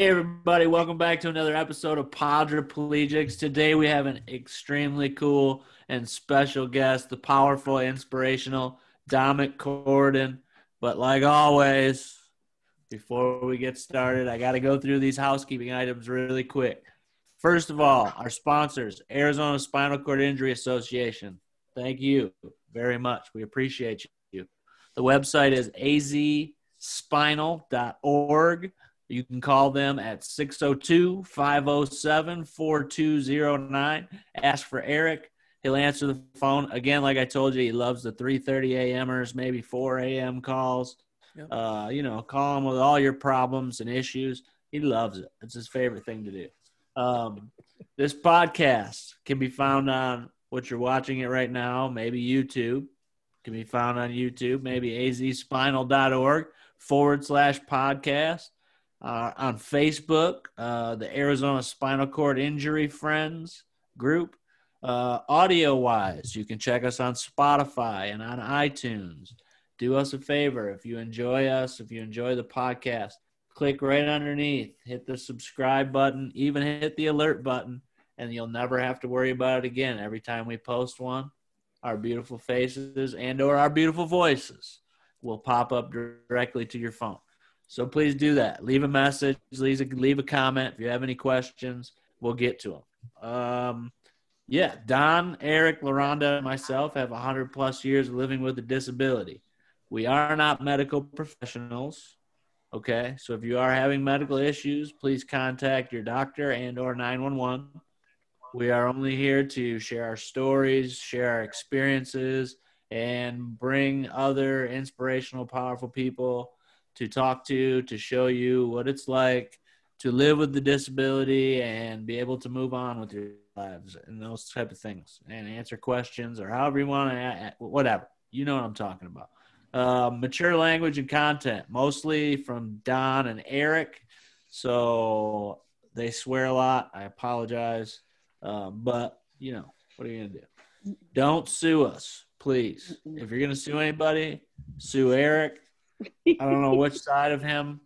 Hey, everybody, welcome back to another episode of Podriplegics. Today we have an extremely cool and special guest, the powerful, inspirational Domonic Corradin. But like always, before we get started, I got to go through these housekeeping items really quick. First of all, our sponsors, Arizona Spinal Cord Injury Association. Thank you very much. We appreciate you. The website is azspinal.org. You can call them at 602 507 4209. Ask for Eric. He'll answer the phone. Again, like I told you, he loves the 3:30 a.m.ers, maybe 4 a.m. calls. Yep. Uh, you know, call him with all your problems and issues. He loves it. It's his favorite thing to do. Um, this podcast can be found on what you're watching it right now, maybe YouTube. Can be found on YouTube, maybe azspinal.org forward slash podcast. Uh, on Facebook, uh, the Arizona Spinal Cord Injury Friends group. Uh, audio wise, you can check us on Spotify and on iTunes. Do us a favor if you enjoy us, if you enjoy the podcast, click right underneath, hit the subscribe button, even hit the alert button, and you'll never have to worry about it again. Every time we post one, our beautiful faces and or our beautiful voices will pop up directly to your phone. So please do that. Leave a message, leave a, leave a comment. If you have any questions, we'll get to them. Um, yeah, Don, Eric, LaRonda, and myself have 100 plus years of living with a disability. We are not medical professionals. Okay, so if you are having medical issues, please contact your doctor and or 911. We are only here to share our stories, share our experiences, and bring other inspirational, powerful people to talk to, to show you what it's like to live with the disability and be able to move on with your lives and those type of things and answer questions or however you want to, whatever. You know what I'm talking about. Uh, mature language and content, mostly from Don and Eric. So they swear a lot. I apologize. Uh, but, you know, what are you going to do? Don't sue us, please. If you're going to sue anybody, sue Eric. I don't know which side of him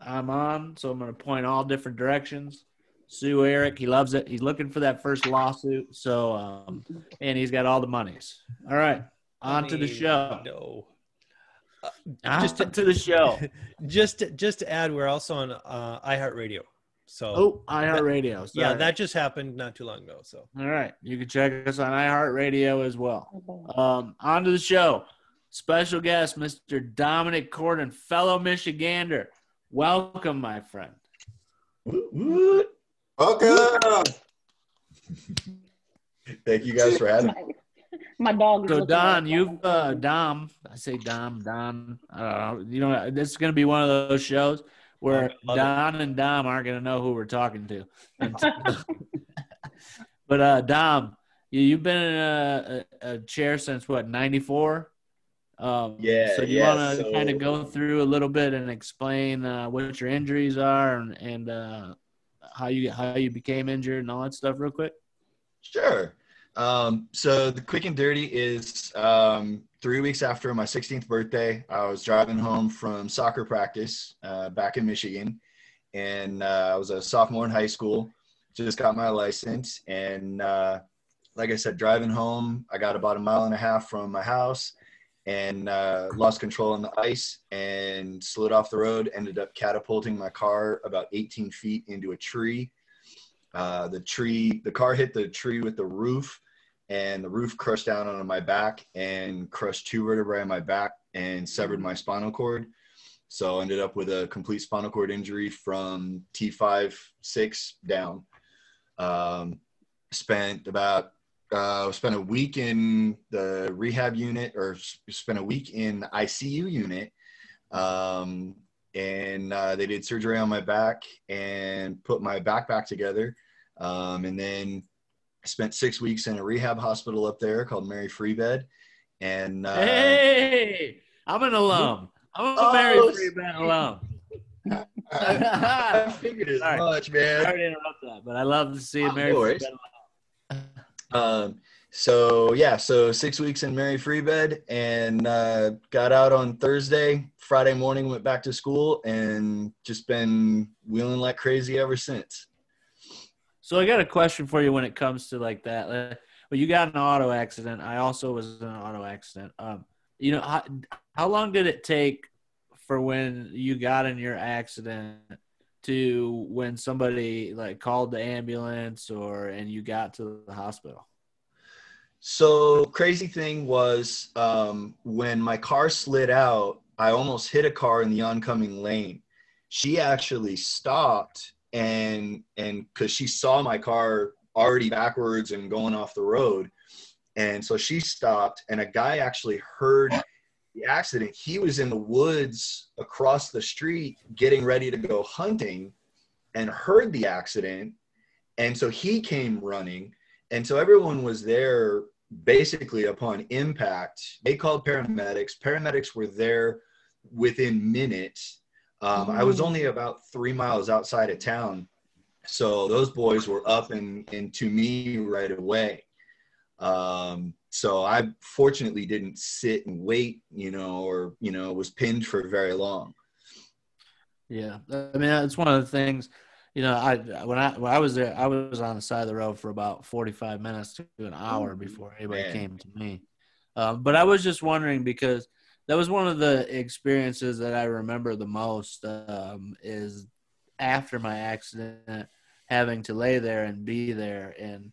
I'm on. So I'm going to point all different directions. Sue Eric. He loves it. He's looking for that first lawsuit. So, um, and he's got all the monies. All right. On I mean, to the show. No. Uh, just to, to, the show. just to, just to add, we're also on uh, iHeartRadio. So oh, iHeartRadio. Yeah, that just happened not too long ago. So all right, you can check us on iHeartRadio as well. Um, on to the show. Special guest, Mr. Domonic Corradin, fellow Michigander. Welcome, my friend. Welcome. Thank you guys for having me my dog. So Don, you've uh, Dom. I say Dom, Don. Uh, you know, this is going to be one of those shows where Don it. and Dom aren't going to know who we're talking to. but uh, Dom, you, have been in a, a, a, chair since what '94. Um, yeah. So you yeah, want to so... kind of go through a little bit and explain uh, what your injuries are and, and uh, how you how you became injured and all that stuff, real quick. Sure. Um, so the quick and dirty is um, three weeks after my 16th birthday, I was driving home from soccer practice uh, back in Michigan, and uh, I was a sophomore in high school. Just got my license, and uh, like I said, driving home, I got about a mile and a half from my house, and uh, lost control on the ice and slid off the road. Ended up catapulting my car about 18 feet into a tree. Uh, the tree, the car hit the tree with the roof and the roof crushed down onto my back and crushed two vertebrae on my back and severed my spinal cord. So I ended up with a complete spinal cord injury from T5 6 down. Um, spent about uh, spent a week in the rehab unit or spent a week in the ICU unit. Um, and uh, they did surgery on my back and put my back back together. Um, and then I spent six weeks in a rehab hospital up there called Mary Free Bed. And uh, hey, I'm an alum. I'm a oh, Mary Free Bed alum. I, figured as much, man. Sorry to interrupt that, but I love to see oh, Mary Free Bed um, so yeah, so six weeks in Mary Free Bed and uh, got out on Thursday. Friday morning went back to school and just been wheeling like crazy ever since. So I got a question for you when it comes to like that. Like, well, you got an auto accident. I also was in an auto accident. Um, you know, how, how long did it take for when you got in your accident to when somebody like called the ambulance or and you got to the hospital? So crazy thing was um, when my car slid out, I almost hit a car in the oncoming lane. She actually stopped and and because she saw my car already backwards and going off the road, and so she stopped. And a guy actually heard the accident. He was in the woods across the street getting ready to go hunting, and heard the accident. And so he came running. And so everyone was there basically upon impact, they called paramedics. Paramedics were there within minutes. Um, I was only about three miles outside of town, so those boys were up and, and to me right away. Um, so I fortunately didn't sit and wait, you know, or you know, was pinned for very long. Yeah, I mean, it's one of the things you know, I when I when I was there, I was on the side of the road for about forty five minutes to an hour before anybody Man. came to me. Um, but I was just wondering because that was one of the experiences that I remember the most um, is after my accident, having to lay there and be there and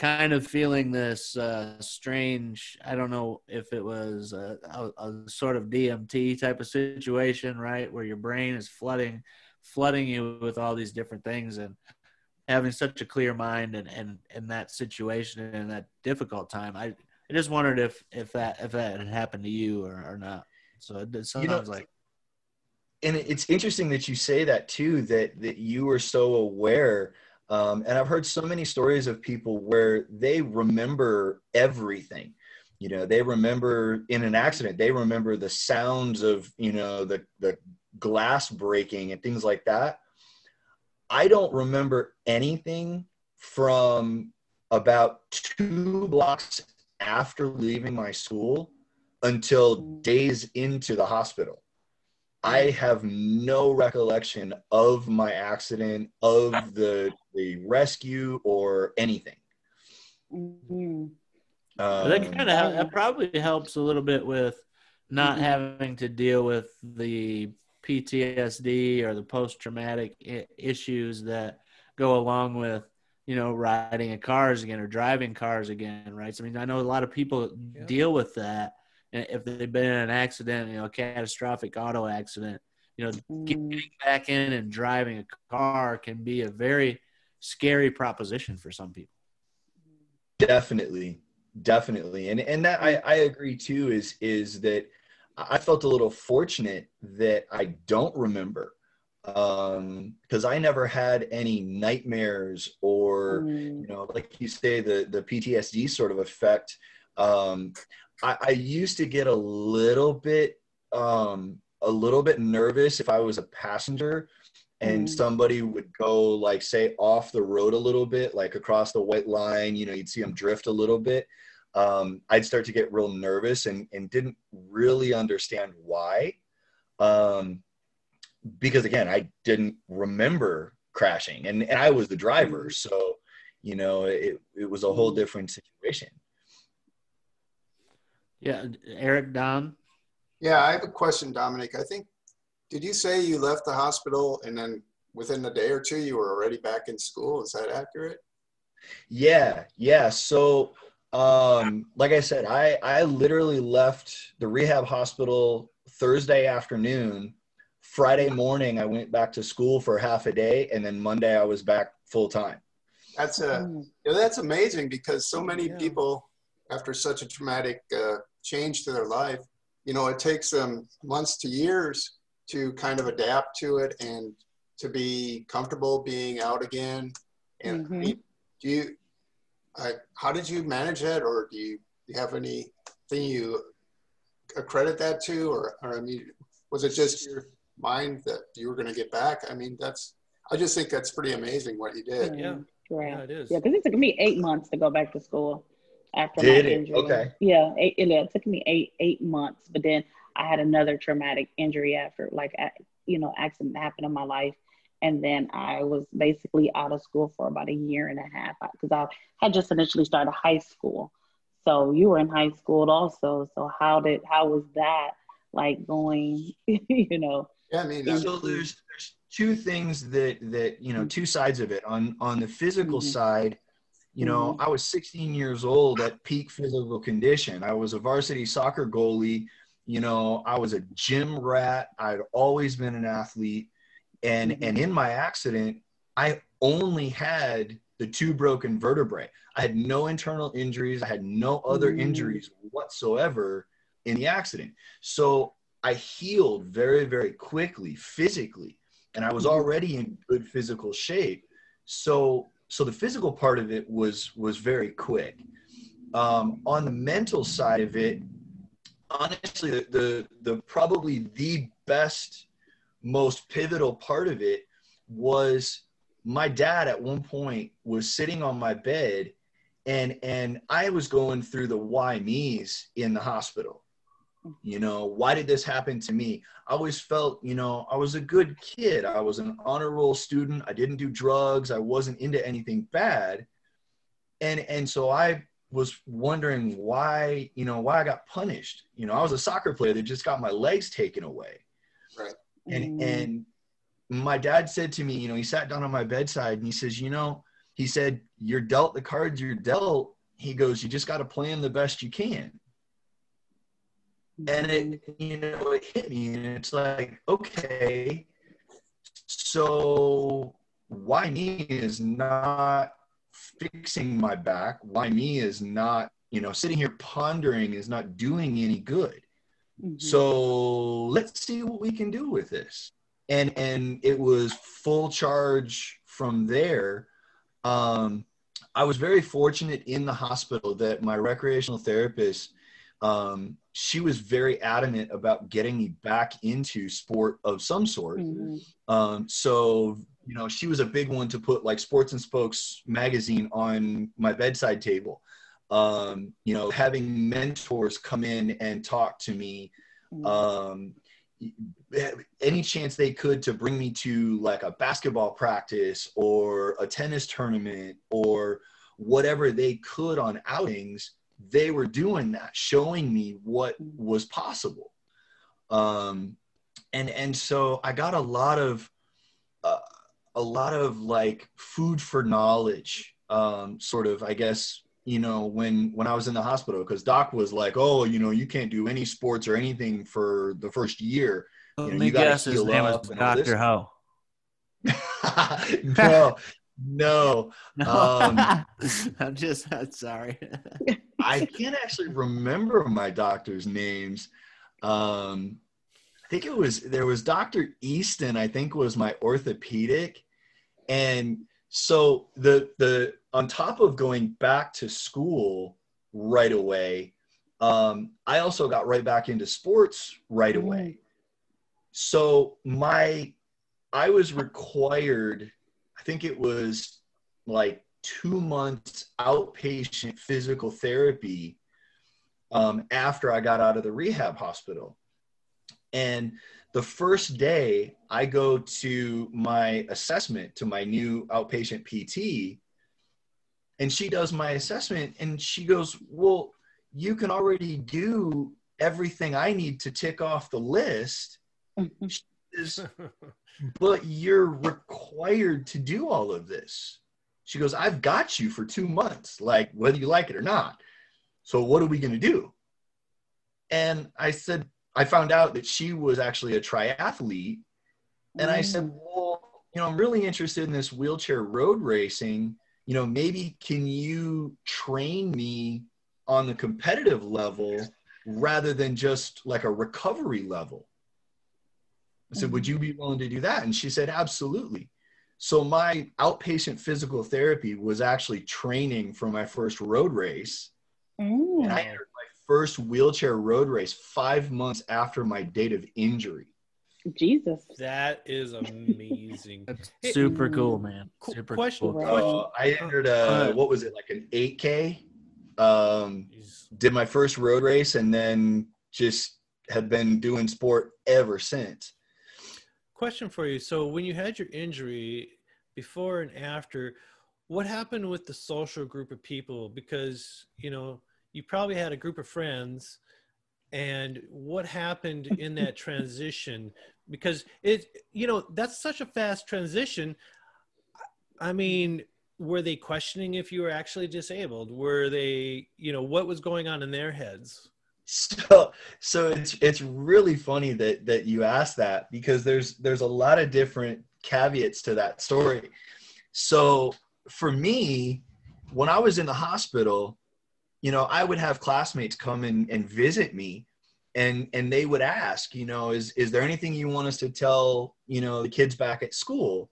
kind of feeling this uh, strange. I don't know if it was a, a, a sort of DMT type of situation, right, where your brain is flooding flooding you with all these different things and having such a clear mind and and in that situation and that difficult time i i just wondered if if that if that had happened to you or, or not so it, sometimes you know, like and it's interesting that you say that too that that you were so aware um, and i've heard so many stories of people where they remember everything you know they remember in an accident they remember the sounds of you know the the glass breaking and things like that. I don't remember anything from about two blocks after leaving my school until days into the hospital. I have no recollection of my accident, of the the rescue, or anything. Mm-hmm. Um, that kind of that probably helps a little bit with not mm-hmm. having to deal with the PTSD or the post traumatic I- issues that go along with you know riding in cars again or driving cars again right so, i mean i know a lot of people yeah. deal with that if they've been in an accident you know a catastrophic auto accident you know mm. getting back in and driving a car can be a very scary proposition for some people definitely definitely and and that i i agree too is is that I felt a little fortunate that I don't remember um because I never had any nightmares or mm. you know like you say the the PTSD sort of effect. Um, I, I, used to get a little bit um, a little bit nervous if I was a passenger and mm. somebody would go like say off the road a little bit like across the white line you know you'd see them drift a little bit um, I'd start to get real nervous and, and didn't really understand why. Um, because again, I didn't remember crashing and, and I was the driver. Mm-hmm. So, you know, it, it was a whole different situation. Yeah. Eric, Don. Yeah, I have a question, Domonic. I think, did you say you left the hospital and then within a day or two you were already back in school? Is that accurate? Yeah. Yeah. So, um, like I said, I I literally left the rehab hospital Thursday afternoon. Friday morning, I went back to school for half a day, and then Monday I was back full time. That's a hmm. you know, that's amazing because so many yeah. people, after such a traumatic uh, change to their life, you know, it takes them months to years to kind of adapt to it and to be comfortable being out again. And mm-hmm. do you I, how did you manage that, or do you, do you have anything you accredit that to, or, or I mean, was it just your mind that you were going to get back? I mean, that's I just think that's pretty amazing what you did. Yeah, right. Yeah, it is. Yeah, because it took me eight months to go back to school. After Did my it? injury. Okay. Yeah, eight, it, it took me eight eight months, but then I had another traumatic injury after, like, you know, accident happened in my life, and then I was basically out of school for about a year and a half because I had just initially started high school. So you were in high school also. So how did how was that like going? you know. Yeah, I mean, so there's there's two things that that you know two sides of it on on the physical Mhm. side you know i was 16 years old at peak physical condition i was a varsity soccer goalie you know i was a gym rat i'd always been an athlete and Mhm. and in my accident i only had the two broken vertebrae i had no internal injuries i had no other Mm. injuries whatsoever in the accident so i healed very very quickly physically and I was Mhm. already in good physical shape. So so the physical part of it was was very quick. Um, on the mental side of it, honestly, the, the the probably the best, most pivotal part of it was my dad at one point was sitting on my bed and and I was going through the why me's in the hospital. You know, why did this happen to me? I always felt, you know, I was a good kid. I was an honor roll student. I didn't do drugs. I wasn't into anything bad. And and so I was wondering why, you know, why I got punished. You know, I was a soccer player that just got my legs taken away. Right. And Mm. and my dad said to me, you know, he sat down on my bedside and he says, you know, he said, you're dealt the cards you're dealt. He goes, you just got to play them the best you can and it you know it hit me and it's like okay so why me is not fixing my back? Why me is not you know sitting here pondering is not doing any good? Mhm. so let's see what we can do with this. And and it was full charge from there. Um i was very fortunate in the hospital that my recreational therapist um she was very adamant about getting me back into sport of some sort Mhm. um, so, you know, she was a big one to put like Sports and Spokes magazine on my bedside table. Um, you know, having mentors come in and talk to me, Mhm. um, any chance they could to bring me to like a basketball practice or a tennis tournament or whatever they could on outings, they were doing that, showing me what was possible. Um, and and so I got a lot of uh, a lot of like food for knowledge, um, sort of I guess you know when when I was in the hospital because Doc was like, oh, you know, you can't do any sports or anything for the first year. Let You know, me you gotta guess his name up is and all. Dr. Ho. no, no, Um, I'm just I'm sorry. I can't actually remember my doctor's names. Um, I think it was there was Dr. Easton. I think was my orthopedic, and so the the on top of going back to school right away, um, I also got right back into sports right away. So my I was required. I think it was like two months outpatient physical therapy um, after I got out of the rehab hospital. And the first day I go to my assessment to my new outpatient PT, and she does my assessment and she goes, Well, you can already do everything I need to tick off the list. Mhm. She says, but you're required to do all of this. She goes, I've got you for two months, like whether you like it or not. So what are we going to do? And I said, I found out that she was actually a triathlete. And I said, mm. well, you know, I'm really interested in this wheelchair road racing. You know, maybe can you train me on the competitive level rather than just like a recovery level? I said, Would mm. you be willing to do that? And she said, Absolutely. So my outpatient physical therapy was actually training for my first road race. Mm. And I entered my first wheelchair road race five months after my date of injury. Jesus. That is amazing. That's Hey, super cool, man. cool Super question. cool. Right. Uh, I entered a, what was it, like an 8K? Um, did my first road race and then just have been doing sport ever since. Question for you. So when you had your injury before and after, what happened with the social group of people? Because, you know, you probably had a group of friends and what happened in that transition because it you know that's such a fast transition i mean were they questioning if you were actually disabled were they you know what was going on in their heads so so it's it's really funny that that you asked that because there's there's a lot of different caveats to that story. So for me when i was in the hospital you know i would have classmates come in and visit me and and they would ask you know is is there anything you want us to tell you know the kids back at school?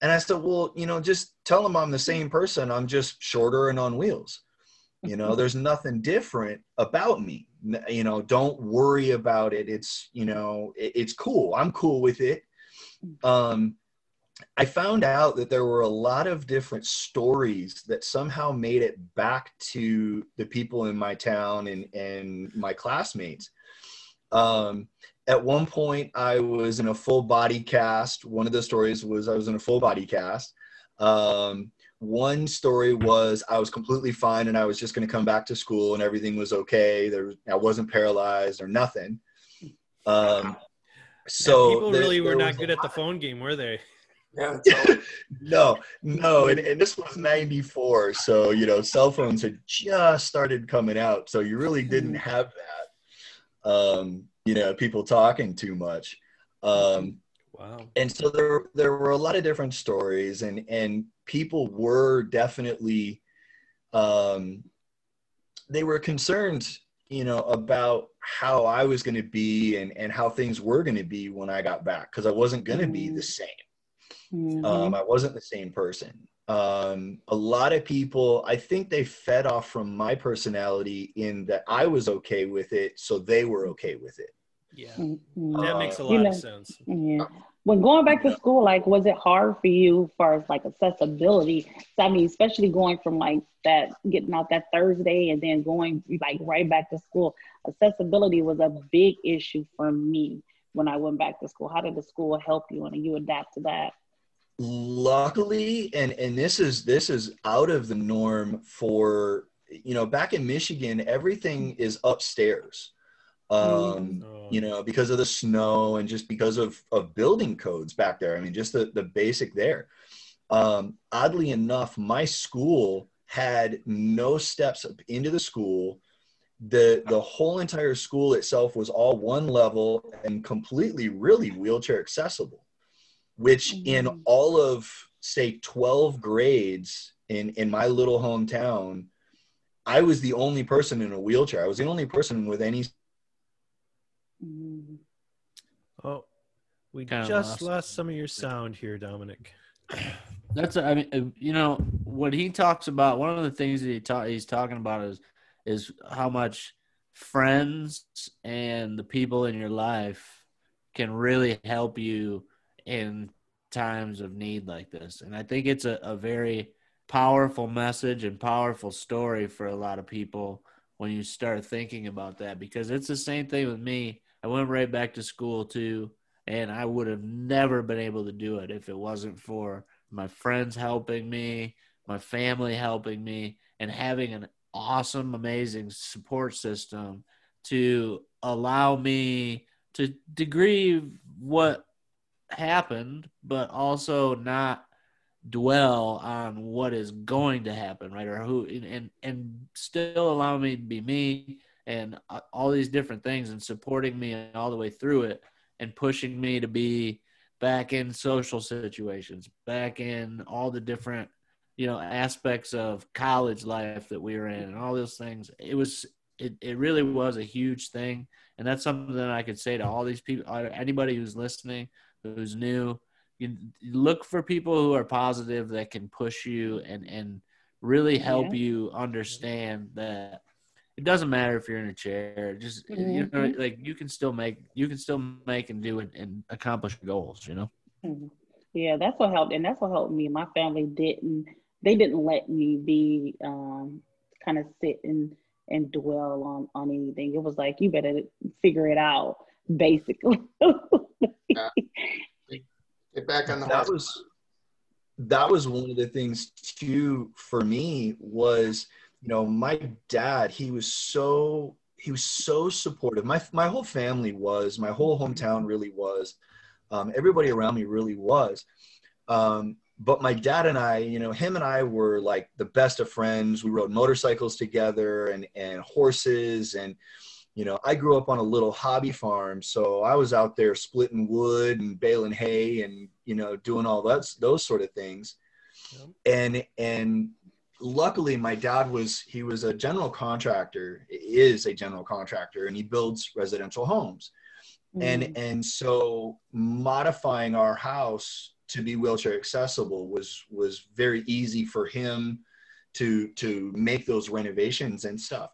And i said well you know just tell them i'm the same person. I'm just shorter and on wheels. You know mm-hmm. there's nothing different about me you know don't worry about it. It's you know it, it's cool. I'm cool with it. Um i found out that there were a lot of different stories that somehow made it back to the people in my town and and my classmates. Um at one point i was in a full body cast. One of the stories was i was in a full body cast. Um one story was I was completely fine and I was just going to come back to school and everything was okay. There, I wasn't paralyzed or nothing. Um, so yeah, people there, really were not good at the phone game, were they? Yeah. no, no, and, and this was '94, so you know, cell phones had just started coming out, so you really didn't have that. Um, you know, people talking too much. Um, wow. And so there, there were a lot of different stories, and and people were definitely um, they were concerned you know about how i was going to be and and how things were going to be when i got back because i wasn't going to mm-hmm. be the same mm-hmm. um, i wasn't the same person um, a lot of people i think they fed off from my personality in that i was okay with it so they were okay with it yeah mm-hmm. that makes a lot you know, of sense yeah when going back to school, like, was it hard for you as far as like accessibility? So, I mean, especially going from like that, getting out that Thursday and then going like right back to school, accessibility was a big issue for me when I went back to school. How did the school help you and you adapt to that? Luckily, and and this is this is out of the norm for you know back in Michigan, everything is upstairs um, oh. you know, because of the snow and just because of, of building codes back there. I mean, just the, the basic there. Um, oddly enough, my school had no steps up into the school. The, the whole entire school itself was all one level and completely really wheelchair accessible, which mm-hmm. in all of say 12 grades in, in my little hometown, I was the only person in a wheelchair. I was the only person with any Mm-hmm. Oh, we Kinda just lost. lost some of your sound here, Domonic. That's I mean uh, you know what he talks about. One of the things that he ta- he's talking about is is how much friends and the people in your life can really help you in times of need like this. And I think it's a, a very powerful message and powerful story for a lot of people when you start thinking about that because it's the same thing with me I went right back to school too, and I would have never been able to do it if it wasn't for my friends helping me, my family helping me, and having an awesome, amazing support system to allow me to degree what happened, but also not dwell on what is going to happen, right? Or who, and and still allow me to be me and uh, all these different things and supporting me all the way through it and pushing me to be back in social situations, back in all the different, you know, aspects of college life that we were in and all those things. It was, it, it really was a huge thing. And that's something that I could say to all these people, uh, anybody who's listening, who's new, you look for people who are positive that can push you and, and really help yeah. you understand that it doesn't matter if you're in a chair. Just mm-hmm. you know, mm-hmm. like you can still make you can still make and do it and accomplish goals. You know. Mm-hmm. Yeah, that's what helped, and that's what helped me. My family didn't they didn't let me be um, kind of sit and and dwell on on anything. It was like you better figure it out, basically. yeah. Get back on the that was that was one of the things too for me was you know my dad he was so he was so supportive my my whole family was my whole hometown really was um, everybody around me really was um, but my dad and I, you know, him and I were like the best of friends. We rode motorcycles together and and horses and you know, I grew up on a little hobby farm, so I was out there splitting wood and baling hay and you know doing all that those sort of things. And and luckily my dad was he was a general contractor, is a general contractor and he builds residential homes. Mm. And and so modifying our house to be wheelchair accessible was was very easy for him to to make those renovations and stuff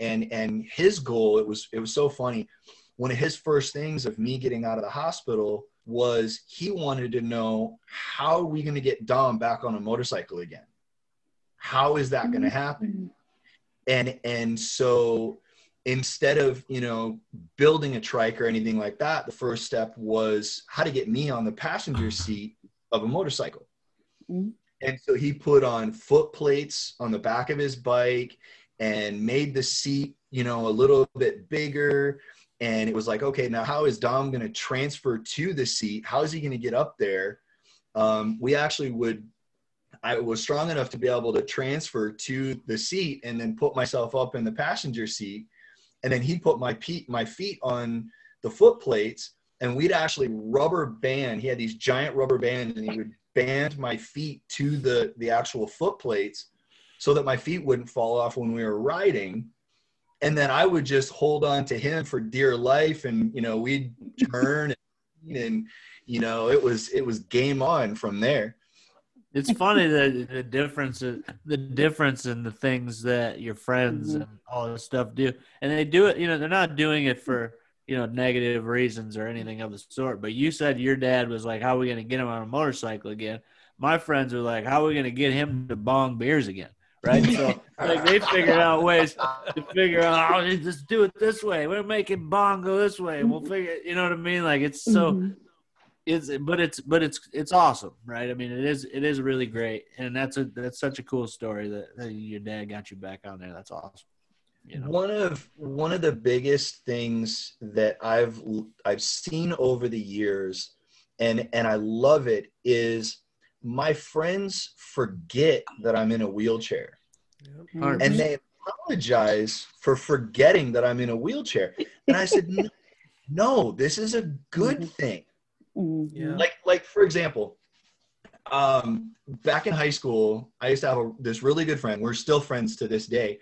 and and his goal it was it was so funny one of his first things of me getting out of the hospital was he wanted to know how are we going to get dom back on a motorcycle again how is that going to happen? And and so instead of you know building a trike or anything like that the first step was how to get me on the passenger seat of a motorcycle. Mm-hmm. and so he put on foot plates on the back of his bike and made the seat you know a little bit bigger. And it was like okay now how is dom going to transfer to the seat? How is he going to get up there? Um, we actually would i was strong enough to be able to transfer to the seat and then put myself up in the passenger seat. And then he put my feet my feet on the foot plates and we'd actually rubber band. He had these giant rubber bands and he would band my feet to the the actual foot plates so that my feet wouldn't fall off when we were riding. And then i would just hold on to him for dear life and you know we'd turn and, and you know it was it was game on from there it's funny that the difference the difference in the things that your friends mm-hmm. and all this stuff do. And they do it you know they're not doing it for you know negative reasons or anything of the sort but you said your dad was like how are we going to get him on a motorcycle again? My friends are like how are we going to get him to bong beers again? Right? So like they figured out ways to figure out oh, just do it this way. We're making bong go this way. We'll figure you know what i mean? Like it's so mm-hmm it's but it's but it's it's awesome right? I mean it is it is really great. And that's a that's such a cool story that, that your dad got you back on there. That's awesome you know? one of one of the biggest things that i've i've seen over the years and and i love it is my friends forget that i'm in a wheelchair. Yep. and they apologize for forgetting that i'm in a wheelchair. And i said no, no this is a good mm-hmm. thing Mm-hmm. Yeah. Like, like for example, um, back in high school, I used to have a, this really good friend. We're still friends to this day.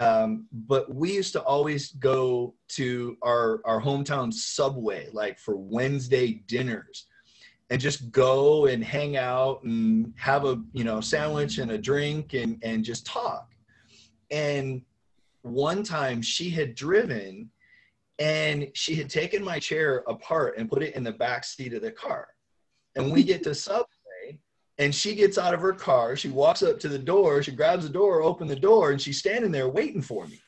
Um, but we used to always go to our, our hometown subway, like for Wednesday dinners and just go and hang out and have a, you know, sandwich and a drink and, and just talk. And one time she had driven and she had taken my chair apart and put it in the back seat of the car. And we get to Subway, and she gets out of her car. She walks up to the door. She grabs the door, open the door, and she's standing there waiting for me.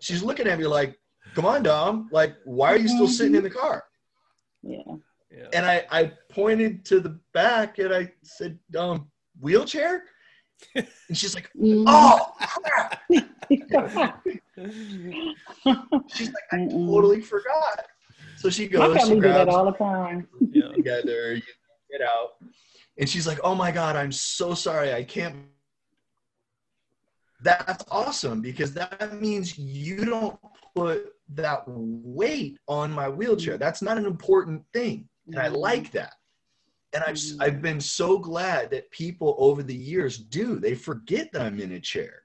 She's looking at me like, "Come on, Dom! Like, why are you still sitting in the car?" Yeah. yeah. And I, I pointed to the back and I said, "Dom, wheelchair." And she's like, mm. "Oh crap!" she's like, "I Mm-mm. totally forgot." So she goes. My family do that all the time. together, you get out, and she's like, "Oh my god, I'm so sorry. I can't." That's awesome because that means you don't put that weight on my wheelchair. That's not an important thing, and I like that and I've mm. I've been so glad that people over the years do. They forget that I'm in a chair.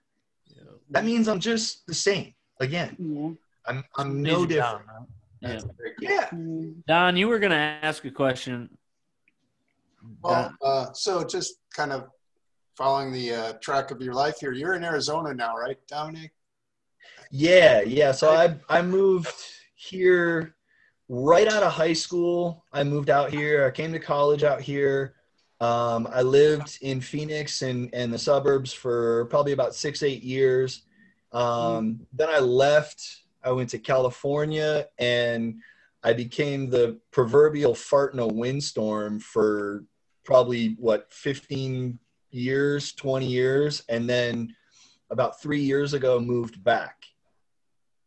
Yeah. That means I'm just the same. Again, yeah. I'm I'm no different. yeah. yeah. Mm. Don, you were going to ask a question. Well, uh, so just kind of following the uh, track of your life here. You're in Arizona now, right, Domonic? Yeah, yeah. So I I moved here right out of high school, I moved out here. I came to college out here. Um, I lived in Phoenix and, and the suburbs for probably about six, eight years. Um, then I left. I went to California and I became the proverbial fart in a windstorm for probably what 15 years, 20 years, and then about three years ago moved back.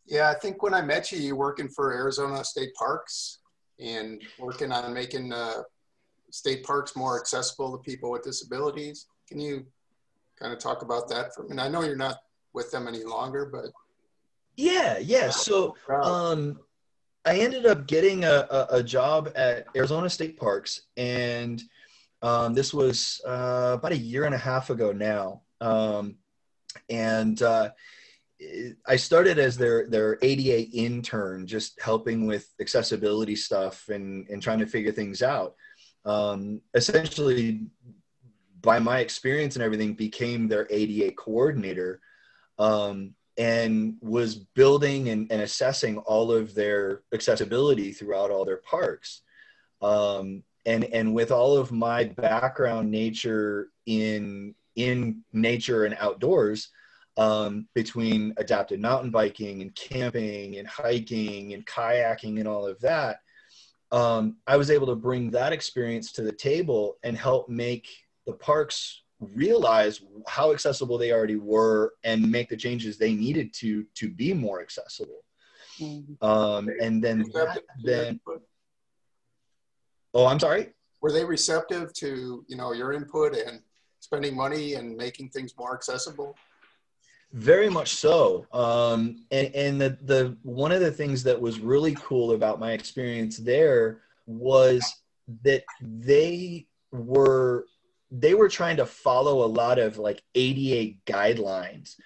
Yeah, I think when I met you, you were working for Arizona State Parks and working on making uh, state parks more accessible to people with disabilities. Can you kind of talk about that for me? I know you're not with them any longer, but yeah, yeah. So um, I ended up getting a, a, a, job at Arizona State Parks, and um, this was uh, about a year and a half ago now. Um, and uh, I started as their their ADA intern, just helping with accessibility stuff and and trying to figure things out. Um, essentially, by my experience and everything, became their ADA coordinator, um, and was building and, and, assessing all of their accessibility throughout all their parks. Um, and and with all of my background nature in in nature and outdoors um, between adapted mountain biking and camping and hiking and kayaking and all of that, um, I was able to bring that experience to the table and help make the parks realize how accessible they already were and make the changes they needed to to be more accessible. Mm-hmm. Um, and then that, then oh, I'm sorry. Were they receptive to you know your input and spending money and making things more accessible? Very much so. Um, and and the, the one of the things that was really cool about my experience there was that they were they were trying to follow a lot of like ADA guidelines,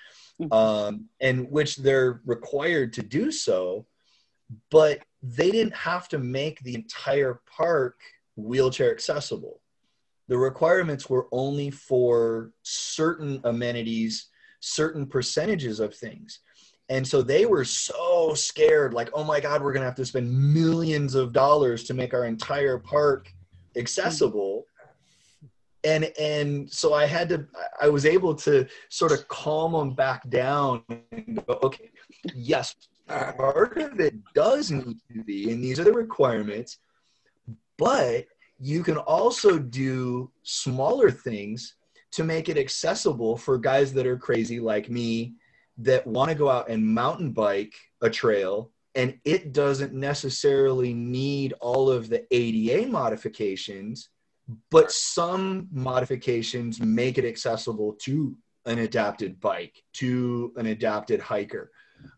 mm-hmm. um, and which they're required to do so, but they didn't have to make the entire park wheelchair accessible. The requirements were only for certain amenities certain percentages of things. And so they were so scared, like, oh my God, we're going to have to spend millions of dollars to make our entire park accessible. And, and so I had to, I was able to sort of calm them back down and go, okay, yes, part of it does need to be, and these are the requirements, but you can also do smaller things to make it accessible for guys that are crazy like me that want to go out and mountain bike a trail and it doesn't necessarily need all of the ADA modifications, but some modifications make it accessible to an adapted bike, to an adapted hiker.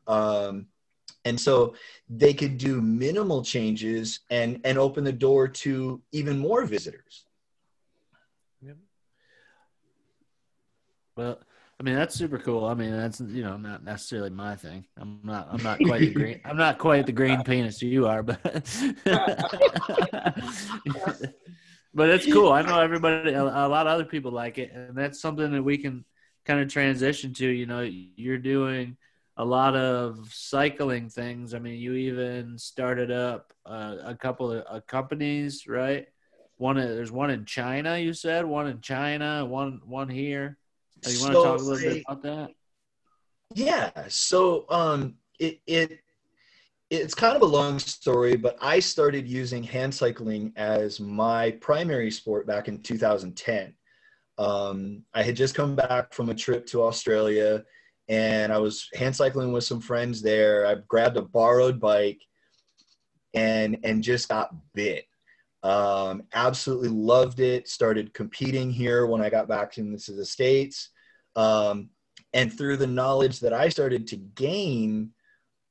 Um, and so they could do minimal changes and, and open the door to even more visitors. Well, I mean that's super cool. I mean that's you know not necessarily my thing. I'm not I'm not quite the green I'm not quite the green penis you are, but but it's cool. I know everybody a, a lot of other people like it, and that's something that we can kind of transition to. You know, you're doing a lot of cycling things. I mean, you even started up uh, a couple of uh, companies, right? One there's one in China. You said one in China, one one here. Oh, you want so to talk a little I, bit about that? Yeah. So um, it it it's kind of a long story, but I started using hand cycling as my primary sport back in 2010. Um, I had just come back from a trip to Australia and I was hand cycling with some friends there. I grabbed a borrowed bike and and just got bit. Um, absolutely loved it. Started competing here when I got back into the states. Um, and through the knowledge that I started to gain,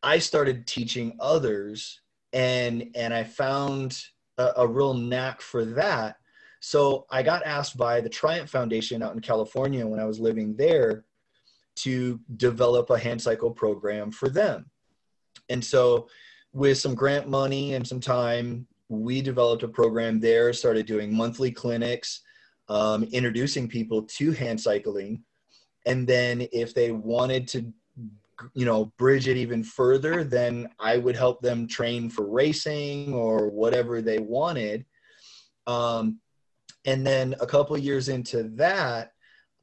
I started teaching others, and and I found a, a real knack for that. So I got asked by the Triumph Foundation out in California when I was living there to develop a hand cycle program for them. And so, with some grant money and some time, we developed a program there, started doing monthly clinics, um, introducing people to hand cycling and then if they wanted to you know bridge it even further then i would help them train for racing or whatever they wanted um, and then a couple years into that,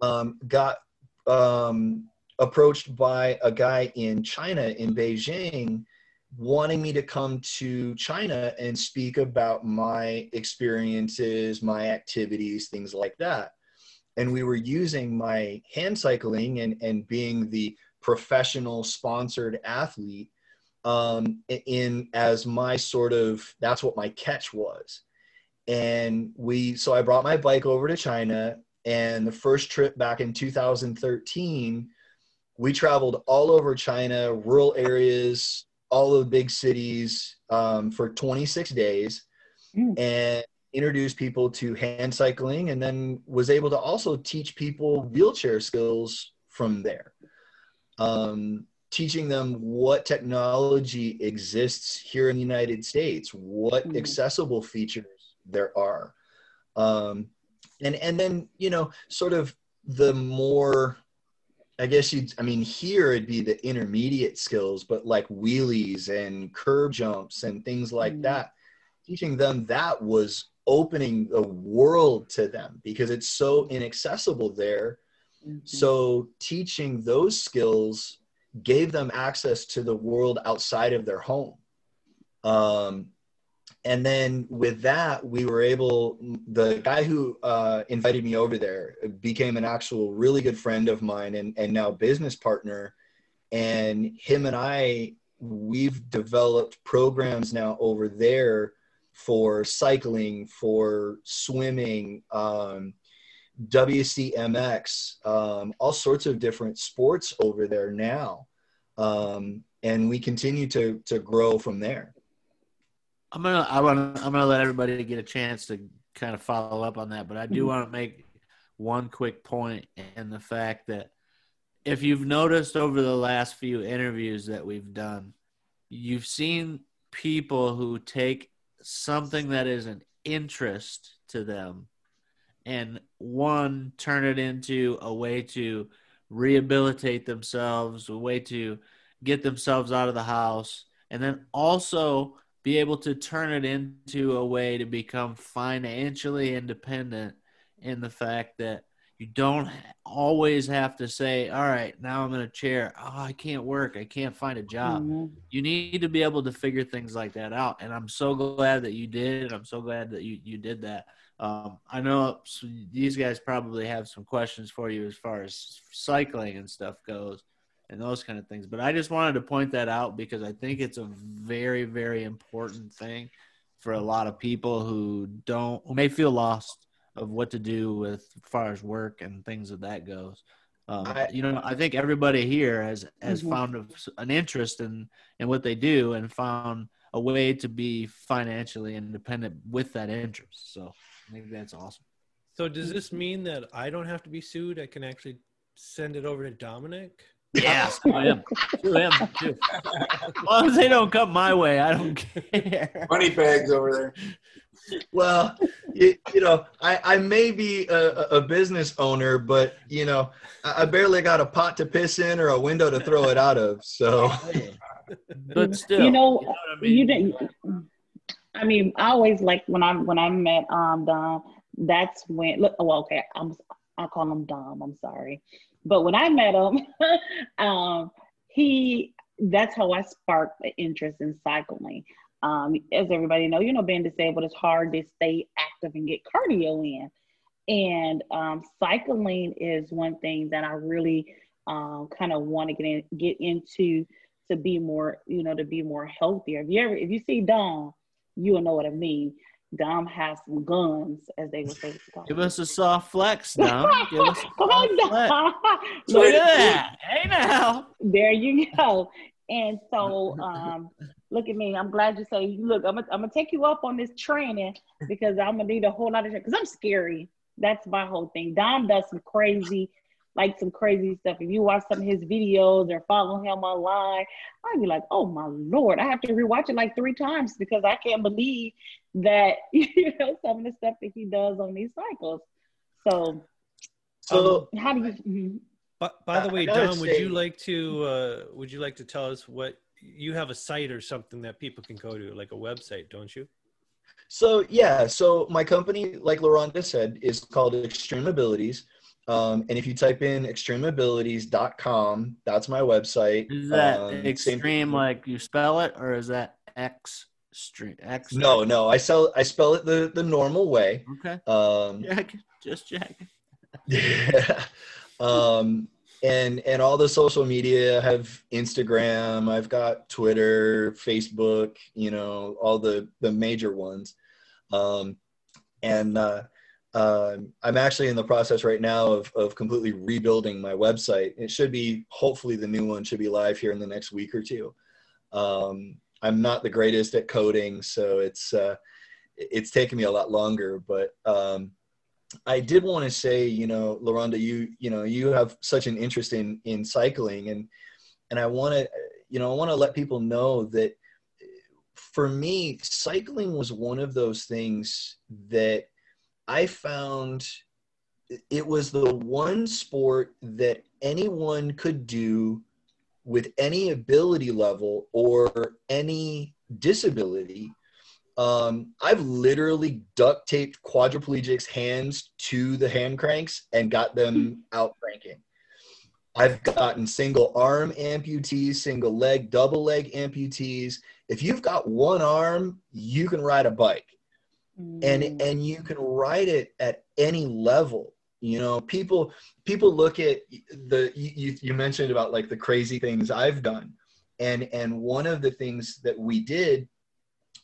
um, got um, approached by a guy in China in Beijing wanting me to come to China and speak about my experiences, my activities, things like that. And we were using my hand cycling and, and being the professional sponsored athlete um, in as my sort of that's what my catch was. And we so I brought my bike over to China and the first trip back in 2013 we traveled all over China, rural areas, all of the big cities um, for 26 days mm. and introduced people to hand cycling and then was able to also teach people wheelchair skills from there um, teaching them what technology exists here in the united states what mm. accessible features there are um, and and then you know sort of the more I guess you'd, I mean, here it'd be the intermediate skills, but like wheelies and curb jumps and things like mm that. Teaching them that was opening the world to them because it's so inaccessible there. Mm-hmm. So teaching those skills gave them access to the world outside of their home. Um, and then with that we were able the guy who uh, invited me over there became an actual really good friend of mine and, and now business partner and him and i we've developed programs now over there for cycling for swimming um, wcmx um, all sorts of different sports over there now um, and we continue to to grow from there I'm gonna I want I'm gonna let everybody get a chance to kind of follow up on that, but I do mm-hmm. want to make one quick and the fact that if you've noticed over the last few interviews that we've done, you've seen people who take something that is an interest to them and one turn it into a way to rehabilitate themselves, a way to get themselves out of the house, and then also be able to turn it into a way to become financially independent in the fact that you don't always have to say, all right, now I'm in a chair. Oh, I can't work. I can't find a job. Mm-hmm. You need to be able to figure things like that out. And I'm so glad that you did. And I'm so glad that you, you did that. Um, I know these guys probably have some questions for you as far as cycling and stuff goes and those kind of things. But I just wanted to point that out because I think it's a very, very important thing for a lot of people who don't who may feel lost of what to do with as far as work and things of that goes. Um, I, you know, I think everybody here has has mm-hmm. found an interest in in what they do and found a way to be financially independent with that interest. So I think that's awesome. So does this mean that I don't have to be sued? I can actually send it over to Domonic? Yeah, I am. Sue him too. As long as they don't come my way, I don't care. Money bags over there. Well, you, you know, I, I may be a, a, business owner, but you know, I barely got a pot to piss in or a window to throw it out of. So, but still, you know, you, know I mean? you didn't. I mean, I always like when I when I met um Dom. That's when look. Well, okay, I'm I'll call him Dom. I'm sorry. But when I met him, um, he that's how I sparked the interest in cycling. Um, as everybody know, you know, being disabled is hard to stay active and get cardio in. And um, cycling is one thing that I really um, kind of want to get in, get into to be more, you know, to be more healthier. If you ever, if you see Dom, you will know what I mean. Dom has some guns, as they would say. Give us a soft flex, Dom. Give us a Come on, Dom. Look at that. Hey now. There you go. And so, um, look at me. I'm glad you say, look, I'm gonna, I'm gonna take you up on this training because I'm gonna need a whole lot of training because I'm scary. That's my whole thing. Dom does some crazy like some crazy stuff. If you watch some of his videos or follow him online, I'd be like, oh my lord, I have to rewatch it like three times because I can't believe that you know some of the stuff that he does on these cycles. So, so um, how do you? Mm-hmm. By, by the way, Don, would you like to uh, would you like to tell us what you have a site or something that people can go to, like a website, don't you? So yeah, so my company, like Laronda said, is called Extreme Abilities. Um, and if you type in extremeabilities.com, that's my website. Is that Um, same- extreme like you spell it, or is that X stream? X. No, no, I sell I spell it the the normal way. Okay. Um, Check. Just check. um, and and all the social media I have Instagram. I've got Twitter, Facebook. You know, all the the major ones. Um, and uh, um I'm actually in the process right now of of completely rebuilding my website. It should be hopefully the new one should be live here in the next week or two. Um, I'm not the greatest at coding, so it's uh, it's taken me a lot longer, but um, I did want to say, you know, Laronda, you you know, you have such an interest in in cycling, and and I want to, you know, I want to let people know that for me, cycling was one of those things that I found it was the one sport that anyone could do with any ability level or any disability um, I've literally duct taped quadriplegics' hands to the hand cranks and got them out cranking. I've gotten single arm amputees, single leg, double leg amputees. If you've got one arm, you can ride a bike, Mm. and you can ride it at any level. You know, people people look at the you, you mentioned about like the crazy things I've done, and and one of the things that we did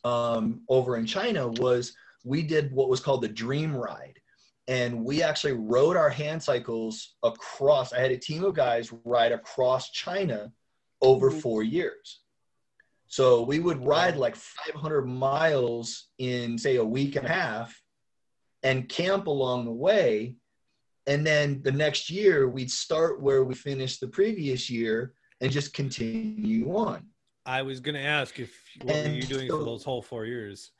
um, over in China was we did what was called the Dream Ride. And we actually rode our hand cycles across. I had a team of guys ride across China over Mhm. four years. So we would ride like 500 miles in, say, a week and a half and camp along the way. And then the next year, we'd start where we finished the previous year and just continue on. I was going to ask if what were you doing so- for those whole four years?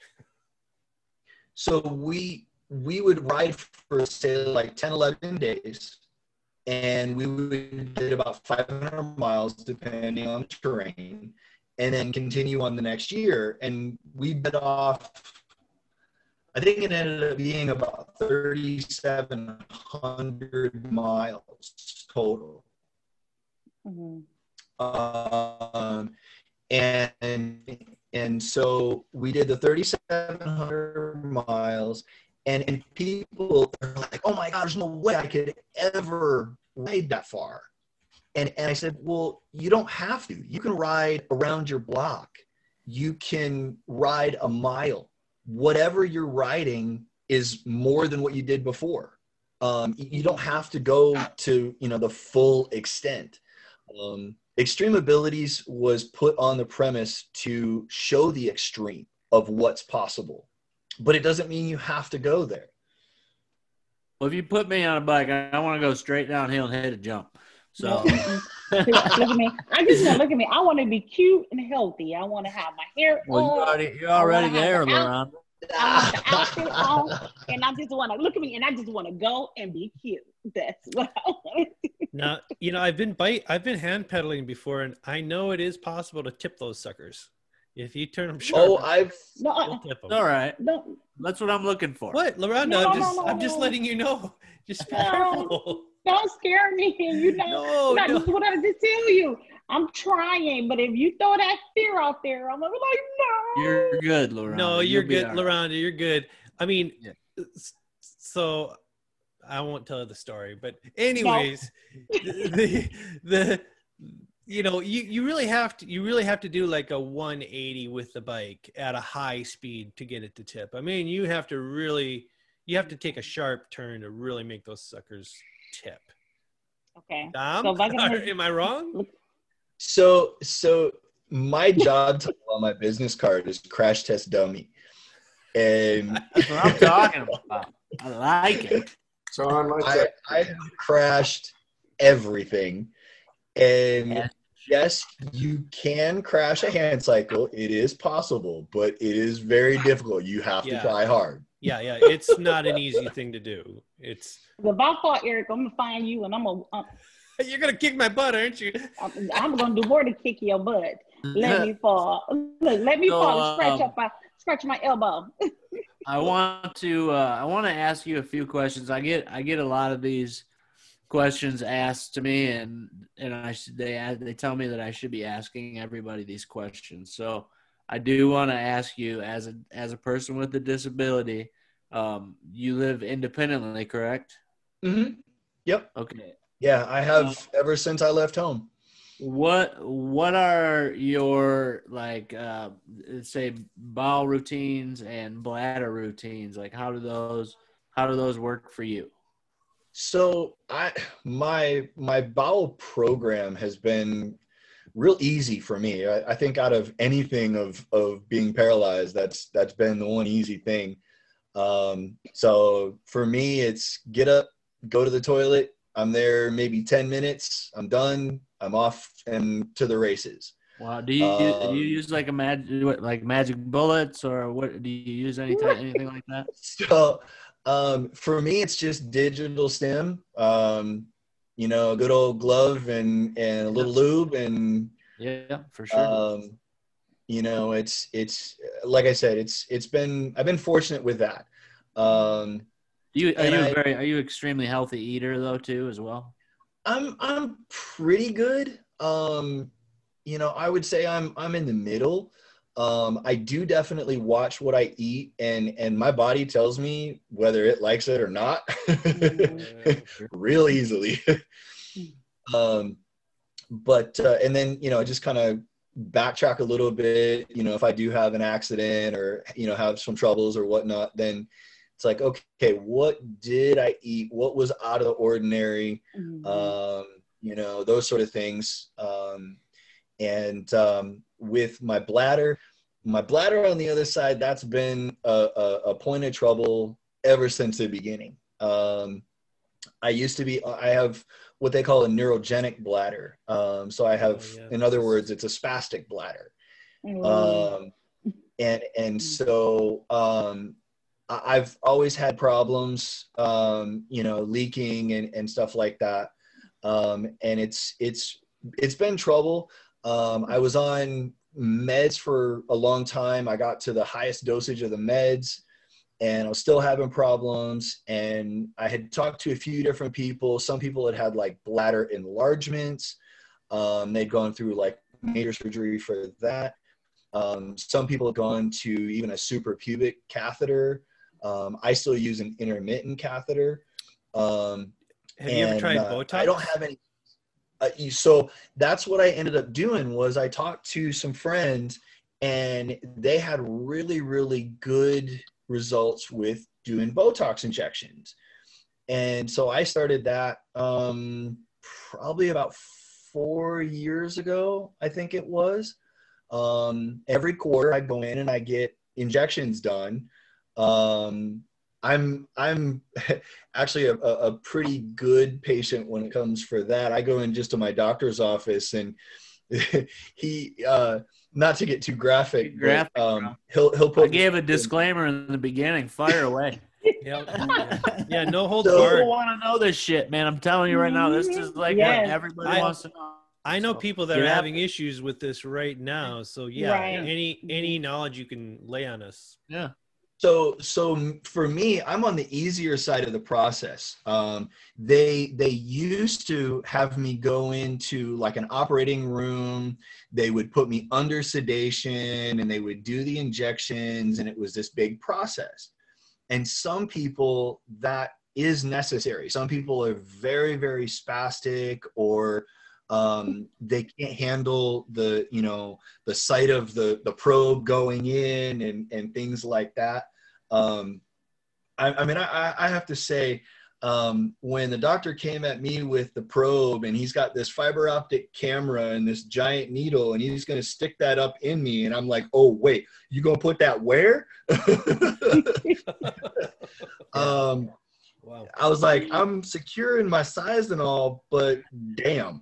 so we we would ride for say like 10 11 days and we would did about 500 miles depending on the terrain and then continue on the next year. And we bit off i think it ended up being about 3700 miles total. Mhm. um, and and so we did the 3700 miles and and people are like oh my god there's no way i could ever ride that far and and i said well you don't have to. You can ride around your block. You can ride a mile. Whatever you're riding is more than what you did before. Um, you don't have to go to you know the full extent. Um, extreme abilities was put on the premise to show the extreme of what's possible but it doesn't mean you have to go there. Well, if you put me on a bike, I, I want to go straight downhill and hit a jump. So look at me. I just want look at me. I want to be cute and healthy. I want to have my hair well, you're already, you're already there, the out- I want the outfit on, and I just want to look at me, and I just want to go and be cute. That's what I want. Now, you know, I've been bite, I've been hand pedaling before, and I know it is possible to tip those suckers. If you turn them sharp, oh i've No, uh, you'll tip 'em. All right. no, That's what I'm looking for. What, Laronda? No, I'm no, just, no, I'm just no. letting you know. Just be No. careful. Don't scare me. You know, No, that's no. what I just tell you. I'm trying, but if you throw that fear out there, I'm gonna be like, no. You're good, Laron. No, you're You'll good, all right. Laronda. You're good. I mean, Yeah. so I won't tell the story, but anyways, the the you know you you really have to you really have to do like a 180 with the bike at a high speed to get it to tip. I mean, you have to really you have to take a sharp turn to really make those suckers tip. Okay. Dom, So if I am I wrong? so so my job title on my business card is crash test dummy and That's what I'm talking about. I like it. So on like I. I have crashed everything. And Yeah. yes, you can crash a hand cycle. It is possible, but it is very difficult. You have Yeah. to try hard. Yeah, yeah. It's not an easy thing to do. It's If I fall, Eric, I'm gonna find you, and I'm gonna, I'm, you're gonna kick my butt, aren't you? I'm, I'm gonna do more to kick your butt. Let me fall. Look, let me So, fall and scratch um, up my scratch my elbow. I want to uh, I want to ask you a few questions. I get I get a lot of these questions asked to me, and and I they ask they tell me that I should be asking everybody these questions. So I do want to ask you as a as a person with a disability. Um, you live independently, correct? Mm-hmm. Yep. Okay. Yeah, I have ever since I left home. What what are your like uh say bowel routines and bladder routines? Like how do those how do those work for you? So I my my bowel program has been real easy for me. I, I, think out of anything of of being paralyzed, that's that's been the one easy thing. Um, so for me, it's get up, go to the toilet. I'm there maybe ten minutes. I'm done. I'm off and to the races. Wow. Do you um, do you use like a magic like magic bullets or what? Do you use anything anything like that? So um, for me, it's just digital stim. Um, you know, a good old glove and and a little lube and yeah, for sure. Um, you know, it's it's like I said, it's it's been I've been fortunate with that. Um, you are you I, very are you extremely healthy eater though too as well? I'm I'm pretty good. Um, you know, I would say I'm I'm in the middle. Um, I do definitely watch what I eat, and and my body tells me whether it likes it or not, real easily. um, but uh, and then you know, just kind of backtrack a little bit. You know, if I do have an accident or you know have some troubles or whatnot, then it's like okay, what did I eat? What was out of the ordinary? Mm-hmm. Um, you know, those sort of things. Um, and um, with my bladder, my bladder on the other side, that's been a, a, a point of trouble ever since the beginning. Um, I used to be, I have what they call a neurogenic bladder. Um, so I have, oh, yeah. in other words, it's a spastic bladder. Um, and, and so um, I've always had problems, um, you know, leaking and, and stuff like that. Um, and it's, it's, it's been trouble. Um, I was on meds for a long time. I got to the highest dosage of the meds and I was still having problems. And I had talked to a few different people. Some people had had like bladder enlargements. Um, they'd gone through like major surgery for that. Um, some people had gone to even a suprapubic catheter. Um, I still use an intermittent catheter. Um, have you ever tried uh, Botox? I don't have any uh, so that's what I ended up doing was I talked to some friends and they had really really good results with doing Botox injections. And so I started that um, probably about four years ago, I think it was. Um, every quarter I go in and I get injections done. Um, I'm I'm actually a, a pretty good patient when it comes for that. I go in just to my doctor's office and he uh, not to get too graphic, graphic but, um, he'll he'll put. I gave a disclaimer in the beginning. Fire away. yeah, yeah, no hold so, People want to know this shit, man. I'm telling you right now. This is like yes. what everybody I, wants to know. I know so, people that are having issues with this right now. So yeah, right. any any knowledge you can lay on us. Yeah. So, so for me, I'm on the easier side of the process. Um, they they used to have me go into like an operating room. They would put me under sedation, and they would do the injections, and it was this big process. And some people that is necessary. Some people are very very spastic, or um, they can't handle the you know the sight of the the probe going in and and things like that. Um, I, I, mean I, I have to say um, when the doctor came at me with the probe and he's got this fiber optic camera and this giant needle and he's going to stick that up in me and i'm like oh wait you going to put that where? Um, wow. i was like i'm secure in my size and all but damn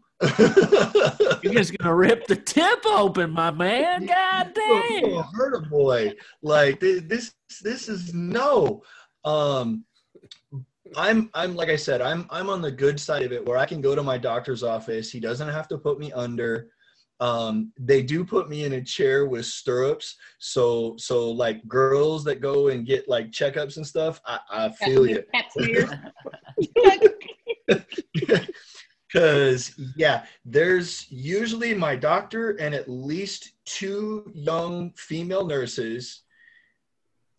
you're just gonna rip the tip open, my man. God damn. hurt a boy. Like this. This is no. Um, I'm. I'm like I said. I'm. I'm on the good side of it, where I can go to my doctor's office. He doesn't have to put me under. um, they do put me in a chair with stirrups. So so like girls that go and get like checkups and stuff, I, I feel you. Pap smears. Because yeah, there's usually my doctor and at least two young female nurses,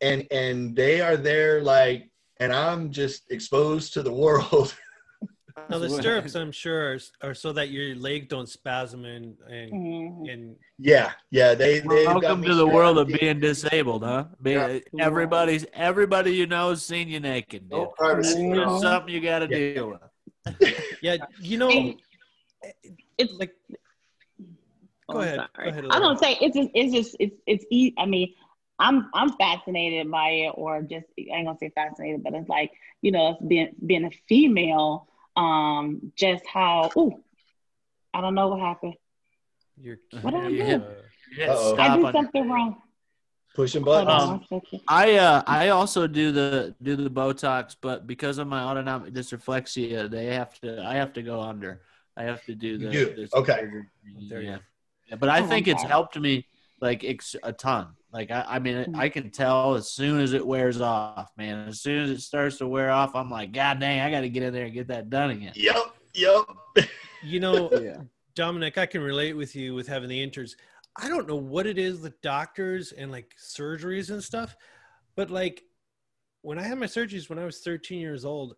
and and they are there like, and I'm just exposed to the world. Now the stirrups, I'm sure, are, are so that your leg don't spasm and and Mhm. and yeah, yeah, they they Welcome to the world of being disabled, huh? Being, Yeah. Everybody's everybody you know has seen you naked. Dude. No privacy. Yeah. at all. It's something you got to Yeah. deal with. Yeah, you know, And it's like Oh, Go I'm ahead. sorry. Go ahead, I don't say it's just it's just it's it's e- I mean, I'm I'm fascinated by it, or just I ain't gonna say fascinated, but it's like you know, it's being being a female, um, just how ooh, I don't know what happened. you're What do I You do? hit, you hit Uh-oh. I did something wrong. Pushing Hold buttons. Um. I uh I also do the do the Botox, but because of my autonomic dysreflexia, they have to I have to go under. I have to do the, You do? this Okay. There Yeah. go. Yeah, but I Oh, think it's okay. helped me like ex- a ton. Like I, I mean. I can tell as soon as it wears off, man. As soon as it starts to wear off, I'm like, God dang, I got to get in there and get that done again. Yep, yep. You know, Yeah. Domonic, I can relate with you with having the inters. I don't know what it is with doctors and like surgeries and stuff, but like when I had my surgeries when I was 13 years old,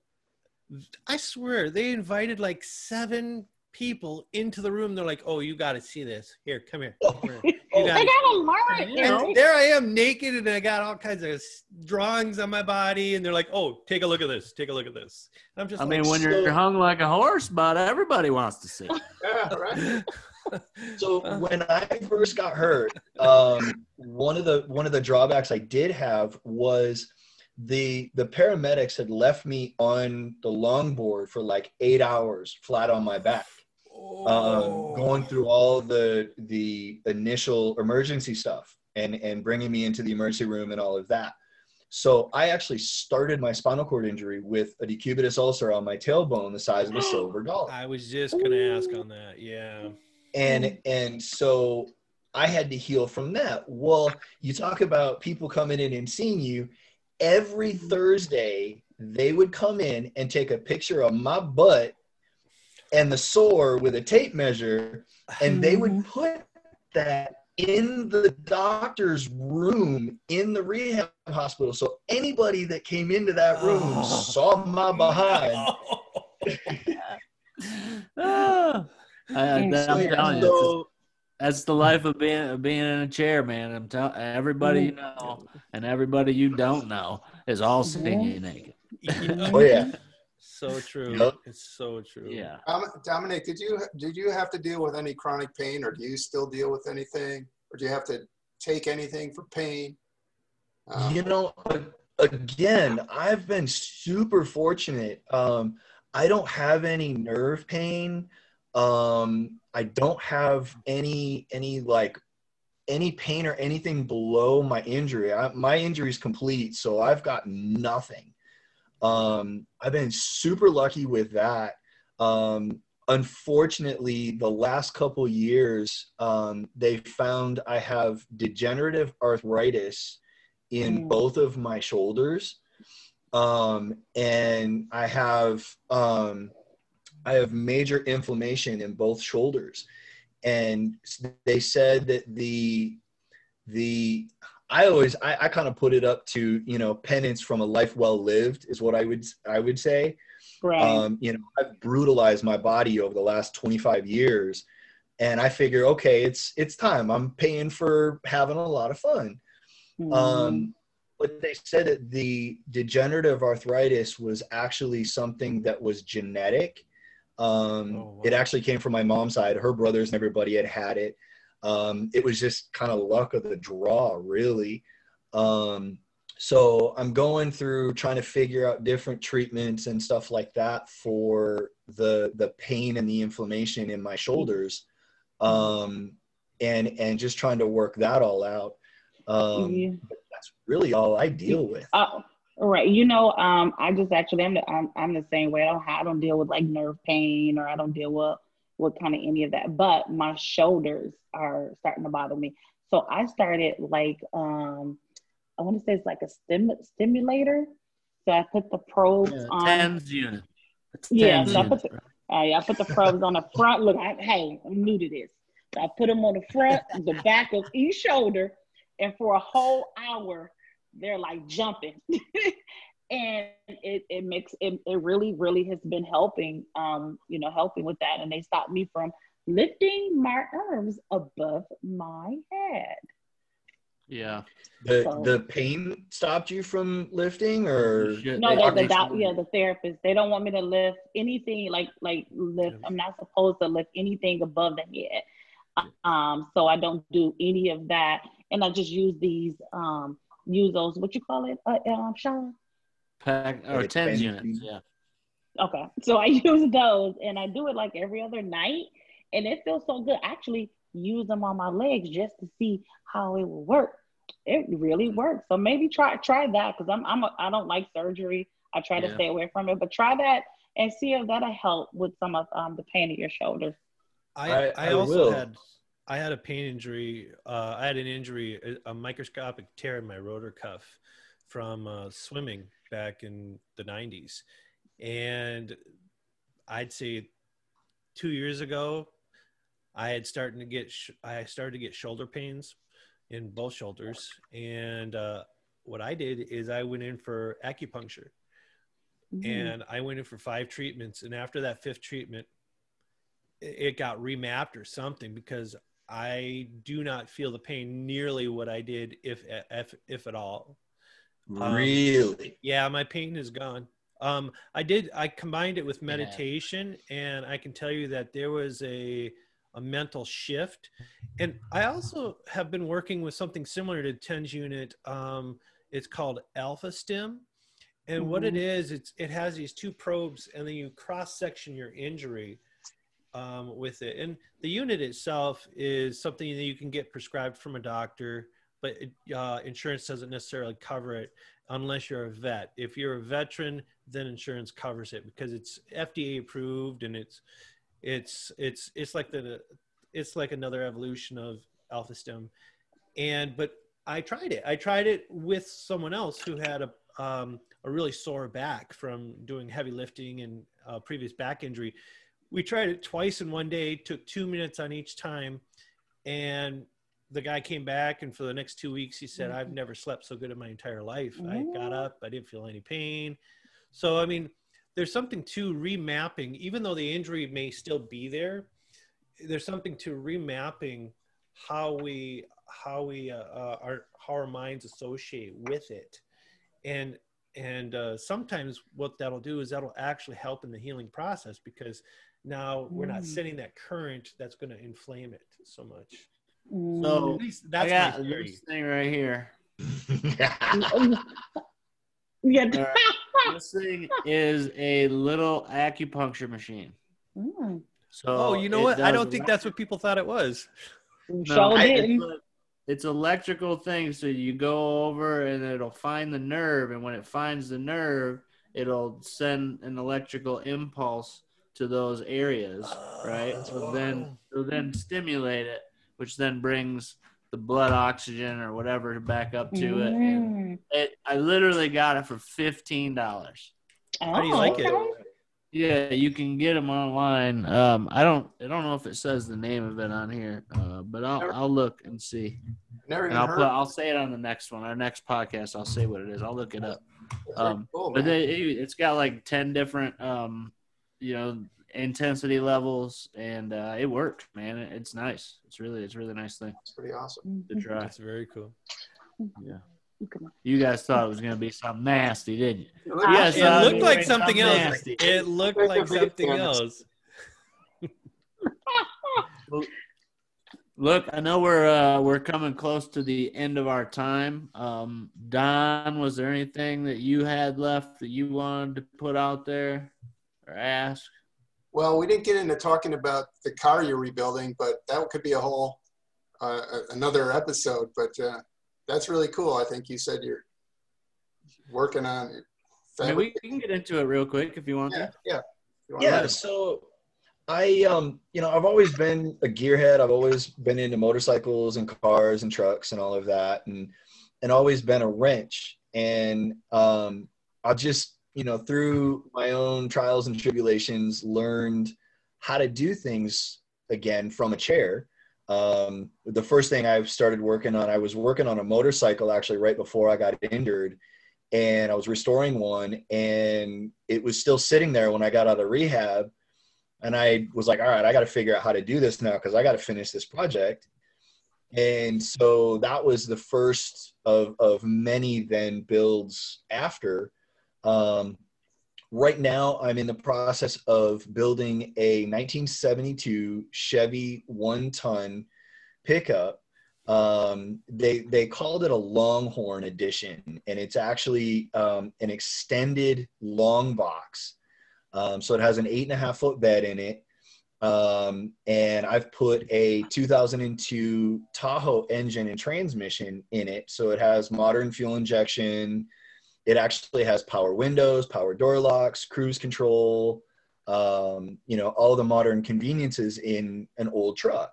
I swear they invited like seven people into the room. They're like, "Oh, you got to see this. Here, come here. Come here. You Oh, gotta They gotta learn and there I am naked and I got all kinds of drawings on my body and they're like, "Oh, take a look at this. Take a look at this." And I'm just I like, mean, when you're hung like a horse, but everybody wants to see. Yeah, right. So Uh. when I first got hurt, um, one of the one of the drawbacks I did have was the the paramedics had left me on the longboard for like eight hours flat on my back, um, going through all the the initial emergency stuff and and bringing me into the emergency room and all of that. So I actually started my spinal cord injury with a decubitus ulcer on my tailbone the size of a silver dollar. I was just gonna ask on that. Yeah. And and so i had to heal from that. Well you talk about people coming in and seeing you. Every thursday they would come in and take a picture of my butt and the sore with a tape measure and they would put that in the doctor's room in the rehab hospital. So anybody that came into that room Oh. saw my behind. Ah. I, I, am So, telling you, so that's the life of being of being in a chair, man. I'm telling everybody you know and everybody you don't know is all seeing you naked. Oh yeah so true. Yep. It's so true. Yeah. Dom- Domonic, did you did you have to deal with any chronic pain, or do you still deal with anything, or do you have to take anything for pain? Um, you know again i've been super fortunate um i don't have any nerve pain um i don't have any any like any pain or anything below my injury. I, my injury is complete so i've got nothing. Um i've been super lucky with that. Um unfortunately the last couple years um they found i have degenerative arthritis in Mm. both of my shoulders. Um and i have um i have major inflammation in both shoulders and they said that the the i always i, I kind of put it up to you know penance from a life well lived is what i would i would say Right. um, you know i've brutalized my body over the last 25 years and i figure okay it's it's time i'm paying for having a lot of fun Mhm. um, but they said that the degenerative arthritis was actually something that was genetic. Um, Oh, wow. It actually came from my mom's side. Her brothers and everybody had had it. Um, it was just kind of luck of the draw, really. Um, so I'm going through trying to figure out different treatments and stuff like that for the the pain and the inflammation in my shoulders, um, and and just trying to work that all out. Um, Yeah. that's really all I deal with. All right. You know, um, I just actually I'm the, I'm, I'm the same way. I don't I don't deal with like nerve pain or I don't deal with with kind of any of that. But my shoulders are starting to bother me. So I started like um I want to say it's like a stim stimulator. So I put the probes Yeah, on. tens unit. It's Yeah, so I put the, uh, yeah, I put the probes on the front. Look, I, hey, I'm new to this. So I put them on the front, the back of each shoulder, and for a whole hour, they're like jumping. and it, it makes it, it really, really has been helping, um, you know, helping with that. And they stopped me from lifting my arms above my head. Yeah. The So- the pain stopped you from lifting, or No, they- the, the doc, yeah, the therapist. They don't want me to lift anything like like lift. I'm not supposed to lift anything above the head. Um, so I don't do any of that, and I just use these um use those what you call it, uh, um, Shawn. Pack, or Like tens tens units. units. Yeah. Okay, so I use those, and I do it like every other night, and it feels so good. I actually use them on my legs just to see how it will work. It really works. So maybe try try that because I'm I'm a, I don't like surgery. I try to Yeah. stay away from it, but try that and see if that'll help with some of um, the pain in your shoulders. I, I- I, I also will. had I had a pain injury. Uh, I had an injury, a, a microscopic tear in my rotor cuff from uh, swimming back in the '90s, and I'd say two years ago, I had starting to get sh- I started to get shoulder pains in both shoulders, and uh, what I did is I went in for acupuncture Mhm. and I went in for five treatments. And after that fifth treatment, it got remapped or something because I do not feel the pain nearly what I did, if if if at all. Um, really? Yeah, my pain is gone. Um, I did. I combined it with meditation, and I can tell you that there was a a mental shift. And I also have been working with something similar to Tens Unit. Um, it's called Alpha Stim, and what it Mhm. is, it's it has these two probes, and then you cross section your injury um, with it. And the unit itself is something that you can get prescribed from a doctor, but it, uh, insurance doesn't necessarily cover it unless you're a vet. If you're a veteran, then insurance covers it because it's FDA approved and it's it's it's it's like the it's like another evolution of Alpha Stim and but i tried it i tried it with someone else who had a um, a really sore back from doing heavy lifting and uh, previous back injury we tried it twice in one day took two minutes on each time and the guy came back and for the next two weeks he said i've never slept so good in my entire life. I got up i didn't feel any pain. So i mean there's something to remapping even though the injury may still be there there's something to remapping how we how we uh, uh, our how our minds associate with it. And and uh, sometimes what that'll do is that'll actually help in the healing process because now we're not Mm. sending that current that's going to inflame it so much So at least I that's got my theory. this thing right here. Mm. yeah. All right. This thing is a little acupuncture machine. Mm. So oh you know what i don't think that's what people thought it was So I- it's, a- it's electrical thing. So you go over and it'll find the nerve, and when it finds the nerve, it'll send an electrical impulse to those areas, right? Oh, So then wow. it'll then stimulate it, which then brings the blood oxygen or whatever back up to it. And Mm. it, I literally got it for fifteen dollars. How do you Oh, like it? Yeah, you can get them online. Um, I don't, I don't know if it says the name of it on here, uh, but I'll, I'll look and see. Never And I'll heard. put, I'll say it on the next one, our next podcast. I'll say what it is. I'll look it up. Um, cool, but they, it, it's got like ten different, um, you know, intensity levels, and uh, it worked, man. It's nice. It's really, it's a really nice thing It's pretty awesome. to try. that's very cool Yeah. You guys thought it was gonna be something nasty, didn't you? Yes, it looked like something something else nasty. it looked Like a like big something else Look, I know we're uh, we're coming close to the end of our time. Um, Don, was there anything that you had left that you wanted to put out there or ask? Well, we didn't get into talking about the car you're rebuilding, but that could be a whole uh, another episode. But uh, that's really cool. I think you said you're working on it. I mean, we, we can get into it real quick if you want yeah, to. yeah. You wanna- So I um you know I've always been a gearhead. I've always been into motorcycles and cars and trucks and all of that, and and always been a wrench. And um, I just you know through my own trials and tribulations learned how to do things again from a chair. Um, the first thing I started working on, I was working on a motorcycle actually right before I got injured, and I was restoring one, and it was still sitting there when I got out of rehab and I was like, all right, I got to figure out how to do this now because I got to finish this project. And so that was the first of, of many then builds after. Um, right now, I'm in the process of building a 1972 Chevy one ton pickup. Um, they they called it a Longhorn edition, and it's actually um, an extended long box um, so it has an eight and a half foot bed in it. Um, and I've put a 2002 Tahoe engine and transmission in it. So it has modern fuel injection. It actually has power windows, power door locks, cruise control, um, you know, all the modern conveniences in an old truck.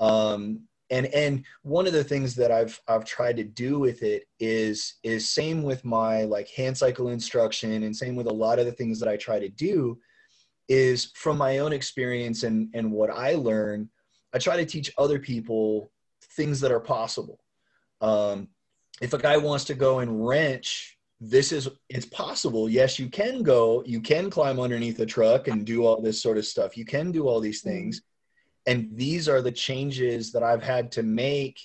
Um, and and one of the things that I've I've tried to do with it is is same with my like hand cycle instruction and same with a lot of the things that I try to do is from my own experience and and what I learn I try to teach other people things that are possible um, if a guy wants to go and wrench this is it's possible yes you can go you can climb underneath a truck and do all this sort of stuff you can do all these things mm-hmm and these are the changes that I've had to make,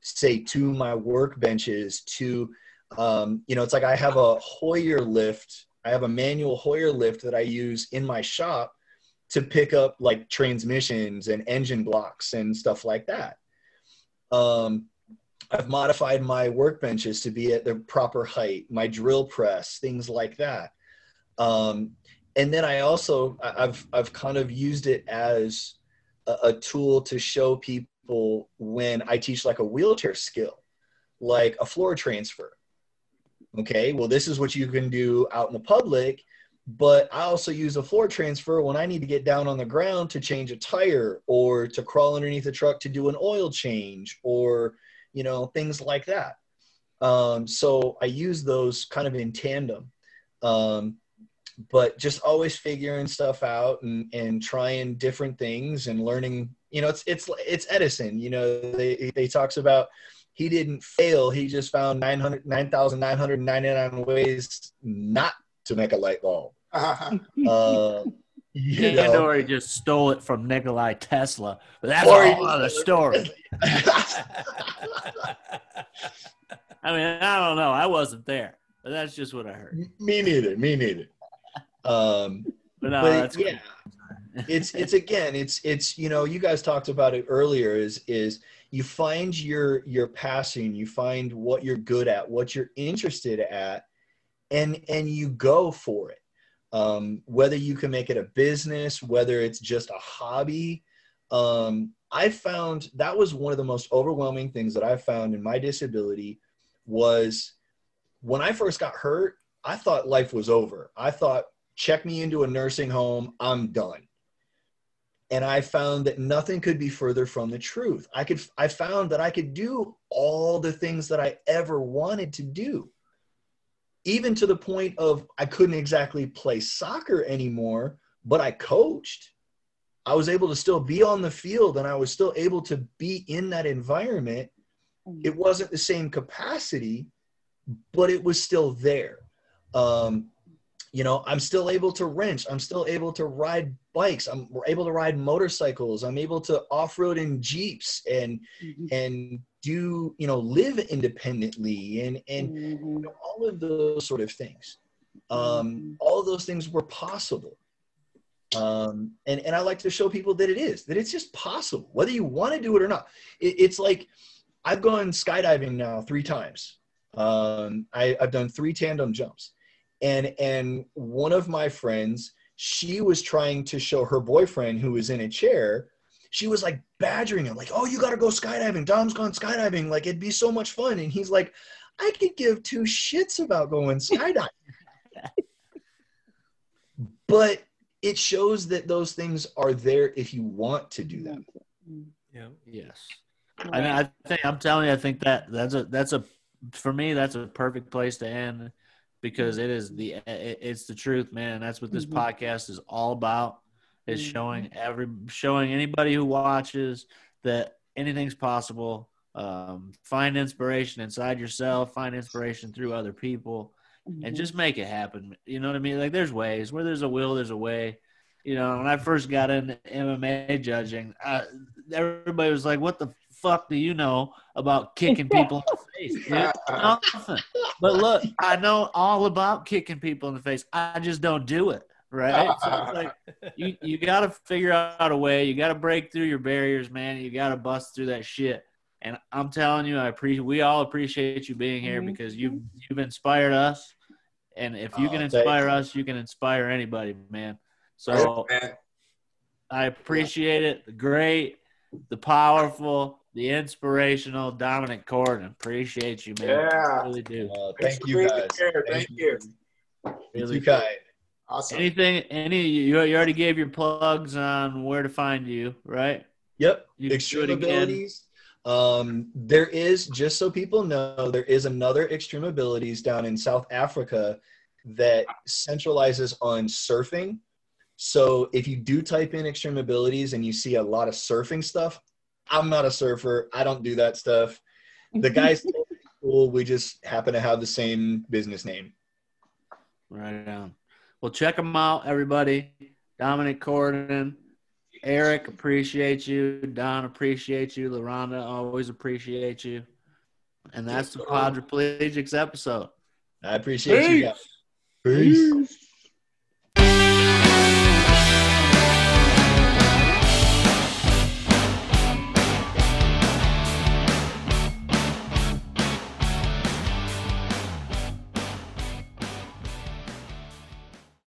say, to my workbenches. To, um, you know, it's like I have a Hoyer lift. I have a manual Hoyer lift that I use in my shop to pick up like transmissions and engine blocks and stuff like that. Um, I've modified my workbenches to be at the proper height, my drill press, things like that. Um, and then I also I've I've kind of used it as a, a tool to show people when I teach like a wheelchair skill, like a floor transfer. Okay, well, this is what you can do out in the public, but I also use a floor transfer when I need to get down on the ground to change a tire or to crawl underneath a truck to do an oil change or, you know, things like that. Um, so I use those kind of in tandem. Um, but just always figuring stuff out and and trying different things and learning you know it's it's it's edison you know they they talks about he didn't fail he just found 900 9999 ways not to make a light bulb uh-huh. uh, you yeah, know. or he just stole it from Nikolai Tesla. But that's or a whole other story. I mean, I don't know. I wasn't there, but that's just what I heard. Me neither. Me neither. Um, but, no, but yeah, it's it's again, it's it's you know, you guys talked about it earlier. Is is you find your your passion, you find what you're good at, what you're interested at, and and you go for it. Um, whether you can make it a business, whether it's just a hobby. Um, I found that was one of the most overwhelming things that I found in my disability was when I first got hurt, I thought life was over. I thought check me into a nursing home, I'm done. And I found that nothing could be further from the truth. I could I found that I could do all the things that I ever wanted to do. Even to the point of I couldn't exactly play soccer anymore, but I coached. I was able to still be on the field and I was still able to be in that environment. Mm. It wasn't the same capacity, but it was still there. Um, you know i'm still able to wrench i'm still able to ride bikes i'm able to ride motorcycles i'm able to off-road in jeeps and mm-hmm. and do you know live independently and and mm-hmm. you know, all of those sort of things. Um mm-hmm. all of those things were possible. Um and and i like to show people that it is that it's just possible whether you want to do it or not. It, it's like i've gone skydiving now three times. Um I, i've done three tandem jumps. And and one of my friends she was trying to show her boyfriend who was in a chair she was like badgering him like oh you got to go skydiving dom's gone skydiving like it'd be so much fun and he's like i could give two shits about going skydiving but it shows that those things are there if you want to do them. Yeah. Yes. I, mean, I think I'm telling you, I think that that's a that's a for me that's a perfect place to end because it is the it, it's the truth, man. That's what this Mhm. podcast is all about. Is Mhm. showing every showing anybody who watches that anything's possible. Um, find inspiration inside yourself. Find inspiration through other people and Mhm. just make it happen. You know what I mean? Like there's ways where there's a will, there's a way. You know, when I first got into MMA judging, uh, everybody was like, "What the fuck do you know about kicking people in the face?" Dude? Nothing. But look, I know all about kicking people in the face. I just don't do it. Right? So it's like you you got to figure out a way. You got to break through your barriers, man. You got to bust through that shit. And I'm telling you, I appreciate. We all appreciate you being here Mhm. because you've you've inspired us. And if you Oh, can thank inspire you. us, you can inspire anybody, man. So Man, I appreciate it. The great, the powerful, the inspirational Domonic Corradin. Appreciate you, man. Yeah. I really do. Uh, Thanks thank for you guys. Thank you. Really you, do. Kai. awesome. Anything? Any? You, you already gave your plugs on where to find you, right? Yep. You extreme abilities. Um, there is just so people know, there is another extreme abilities down in South Africa that centralizes on surfing. So if you do type in extreme abilities and you see a lot of surfing stuff, I'm not a surfer. I don't do that stuff. The guys cool. We just happen to have the same business name. Right on. Well, check them out, everybody. Domonic Corradin, Eric, appreciate you. Don, appreciate you. Laronda, always appreciate you. And that's the Podriplegics episode. I appreciate you guys. Peace. Peace.